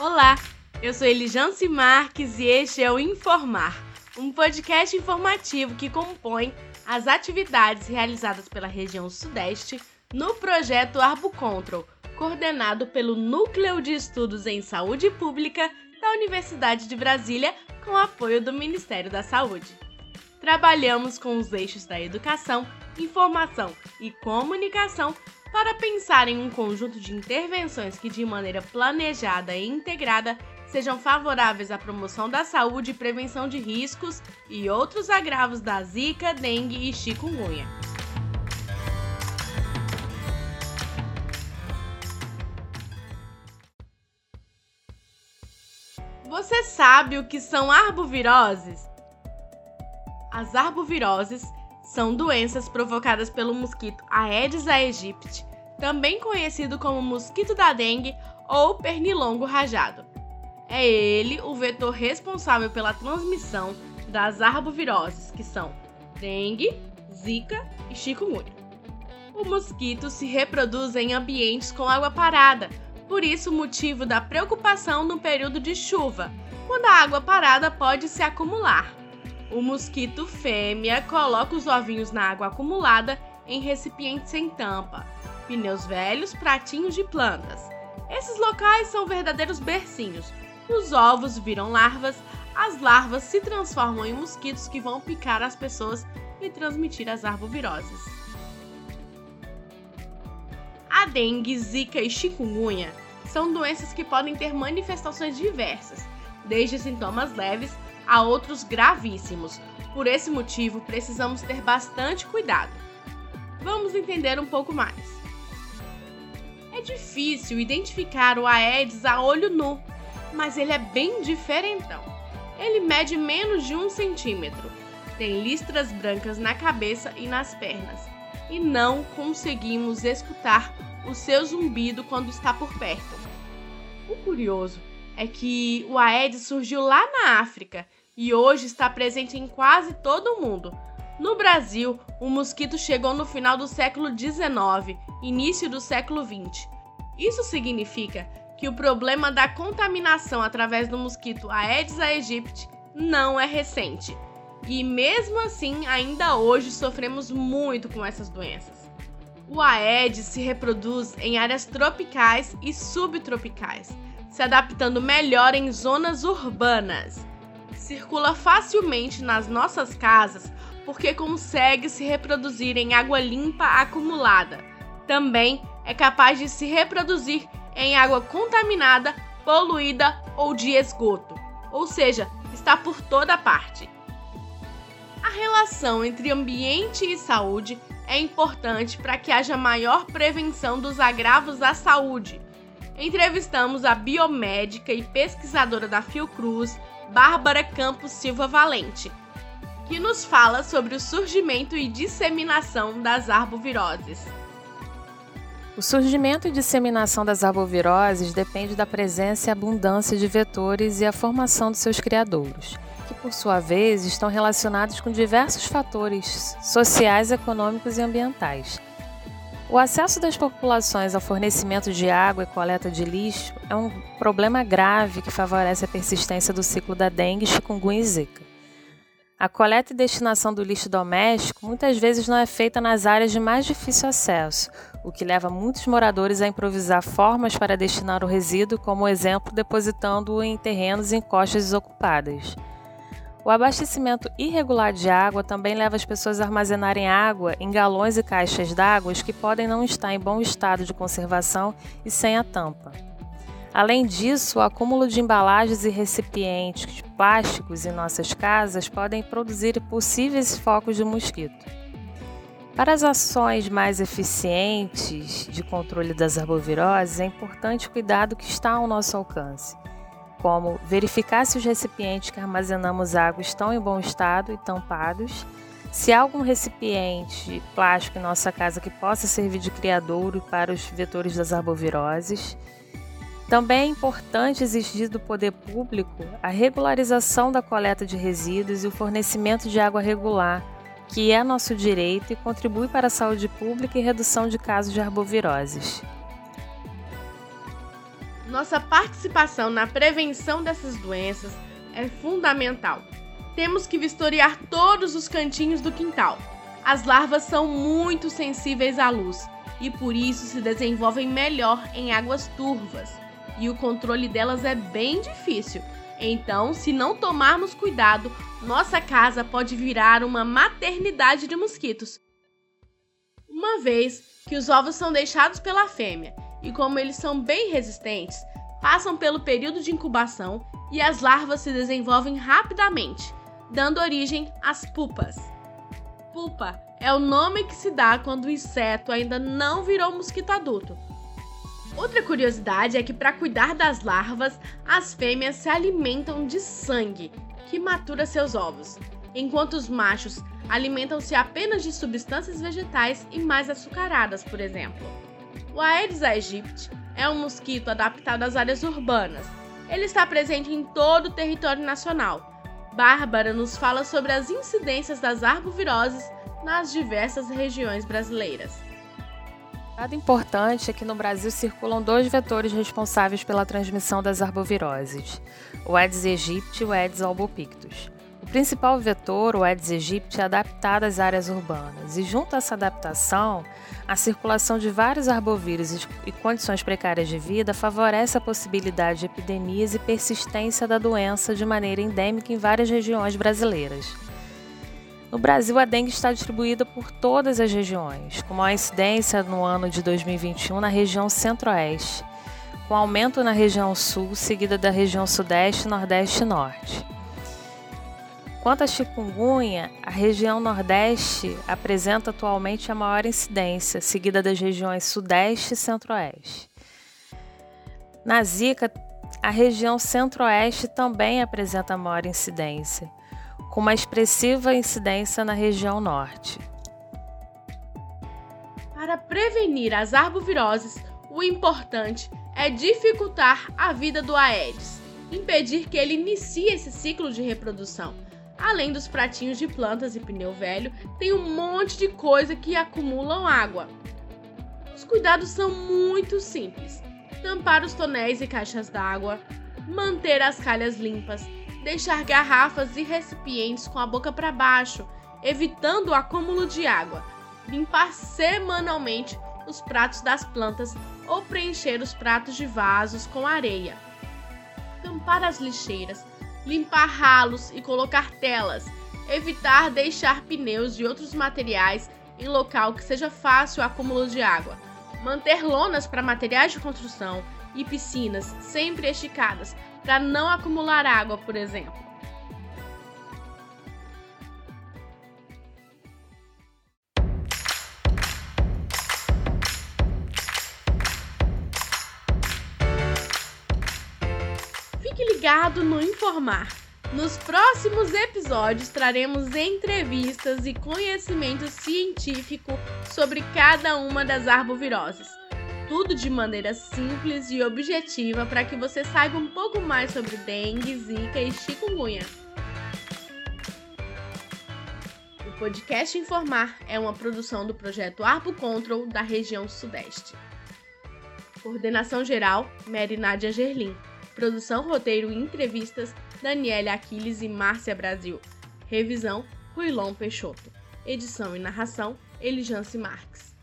Olá, eu sou Elijance Marques e este é o Informar, um podcast informativo que compõe as atividades realizadas pela região Sudeste no projeto ArboControl, coordenado pelo Núcleo de Estudos em Saúde Pública da Universidade de Brasília, com apoio do Ministério da Saúde. Trabalhamos com os eixos da educação, informação e comunicação para pensar em um conjunto de intervenções que, de maneira planejada e integrada, sejam favoráveis à promoção da saúde e prevenção de riscos e outros agravos da zika, dengue e chikungunya. Você sabe o que são arboviroses? As arboviroses são doenças provocadas pelo mosquito Aedes aegypti, também conhecido como mosquito da dengue ou pernilongo rajado. É ele o vetor responsável pela transmissão das arboviroses, que são dengue, zika e chikungunya. O mosquito se reproduz em ambientes com água parada, por isso motivo da preocupação no período de chuva, quando a água parada pode se acumular. O mosquito fêmea coloca os ovinhos na água acumulada em recipientes sem tampa, pneus velhos, pratinhos de plantas. Esses locais são verdadeiros bercinhos. Os ovos viram larvas, as larvas se transformam em mosquitos que vão picar as pessoas e transmitir as arboviroses. A dengue, zika e chikungunya são doenças que podem ter manifestações diversas, desde sintomas leves a outros gravíssimos. Por esse motivo, precisamos ter bastante cuidado. Vamos entender um pouco mais. É difícil identificar o Aedes a olho nu, mas ele é bem diferentão. Ele mede menos de um centímetro, tem listras brancas na cabeça e nas pernas, e não conseguimos escutar o seu zumbido quando está por perto. O curioso é que o Aedes surgiu lá na África e hoje está presente em quase todo o mundo. No Brasil, o mosquito chegou no final do século XIX, início do século XX. Isso significa que o problema da contaminação através do mosquito Aedes aegypti não é recente. E mesmo assim, ainda hoje sofremos muito com essas doenças. O Aedes se reproduz em áreas tropicais e subtropicais, se adaptando melhor em zonas urbanas circula facilmente nas nossas casas porque consegue se reproduzir em água limpa acumulada. Também é capaz de se reproduzir em água contaminada, poluída ou de esgoto, ou seja, está por toda parte. A relação entre ambiente e saúde é importante para que haja maior prevenção dos agravos à saúde. Entrevistamos a biomédica e pesquisadora da Fiocruz, Bárbara Campos Silva Valente, que nos fala sobre o surgimento e disseminação das arboviroses. O surgimento e disseminação das arboviroses depende da presença e abundância de vetores e a formação de seus criadouros, que por sua vez estão relacionados com diversos fatores sociais, econômicos e ambientais o acesso das populações ao fornecimento de água e coleta de lixo é um problema grave que favorece a persistência do ciclo da dengue, chikungunya e zika. A coleta e destinação do lixo doméstico muitas vezes não é feita nas áreas de mais difícil acesso, o que leva muitos moradores a improvisar formas para destinar o resíduo, como exemplo, depositando-o em terrenos e encostas desocupadas. O abastecimento irregular de água também leva as pessoas a armazenarem água em galões e caixas d'água que podem não estar em bom estado de conservação e sem a tampa. Além disso, o acúmulo de embalagens e recipientes plásticos em nossas casas podem produzir possíveis focos de mosquito. Para as ações mais eficientes de controle das arboviroses, é importante cuidar do que está ao nosso alcance como verificar se os recipientes que armazenamos água estão em bom estado e tampados, se há algum recipiente plástico em nossa casa que possa servir de criadouro para os vetores das arboviroses. Também é importante exigir do poder público a regularização da coleta de resíduos e o fornecimento de água regular, que é nosso direito e contribui para a saúde pública e redução de casos de arboviroses. Nossa participação na prevenção dessas doenças é fundamental. Temos que vistoriar todos os cantinhos do quintal. As larvas são muito sensíveis à luz e por isso se desenvolvem melhor em águas turvas. E o controle delas é bem difícil. Então, se não tomarmos cuidado, nossa casa pode virar uma maternidade de mosquitos. Uma vez que os ovos são deixados pela fêmea e como eles são bem resistentes, passam pelo período de incubação e as larvas se desenvolvem rapidamente, dando origem às pupas. Pupa é o nome que se dá quando o inseto ainda não virou mosquito adulto. Outra curiosidade é que, para cuidar das larvas, as fêmeas se alimentam de sangue, que matura seus ovos, enquanto os machos alimentam-se apenas de substâncias vegetais e mais açucaradas, por exemplo. O Aedes aegypti é um mosquito adaptado às áreas urbanas. Ele está presente em todo o território nacional. Bárbara nos fala sobre as incidências das arboviroses nas diversas regiões brasileiras. Dado importante é que no Brasil circulam dois vetores responsáveis pela transmissão das arboviroses, o Aedes aegypti e o Aedes albopictus. Principal vetor, o Aedes aegypti, é adaptado às áreas urbanas e, junto a essa adaptação, a circulação de vários arbovírus e condições precárias de vida favorece a possibilidade de epidemias e persistência da doença de maneira endêmica em várias regiões brasileiras. No Brasil, a dengue está distribuída por todas as regiões, com maior incidência no ano de 2021 na região centro-oeste, com aumento na região sul, seguida da região sudeste, nordeste e norte. Quanto à chikungunya, a região Nordeste apresenta atualmente a maior incidência, seguida das regiões Sudeste e Centro-Oeste. Na Zika, a região Centro-Oeste também apresenta maior incidência, com uma expressiva incidência na região Norte. Para prevenir as arboviroses, o importante é dificultar a vida do Aedes, impedir que ele inicie esse ciclo de reprodução Além dos pratinhos de plantas e pneu velho, tem um monte de coisa que acumulam água. Os cuidados são muito simples: tampar os tonéis e caixas d'água, manter as calhas limpas, deixar garrafas e recipientes com a boca para baixo, evitando o acúmulo de água, limpar semanalmente os pratos das plantas ou preencher os pratos de vasos com areia. Tampar as lixeiras, limpar ralos e colocar telas, evitar deixar pneus e outros materiais em local que seja fácil o acúmulo de água, manter lonas para materiais de construção e piscinas sempre esticadas para não acumular água, por exemplo. Ligado no Informar. Nos próximos episódios traremos entrevistas e conhecimento científico sobre cada uma das arboviroses. Tudo de maneira simples e objetiva para que você saiba um pouco mais sobre dengue, zika e chikungunya. O podcast Informar é uma produção do projeto Arbo Control da região Sudeste. Coordenação geral, Mary Nádia Gerlin. Produção, roteiro e entrevistas, Daniele Aquiles e Márcia Brasil. Revisão, Ruilon Peixoto. Edição e narração, Elijance Marques.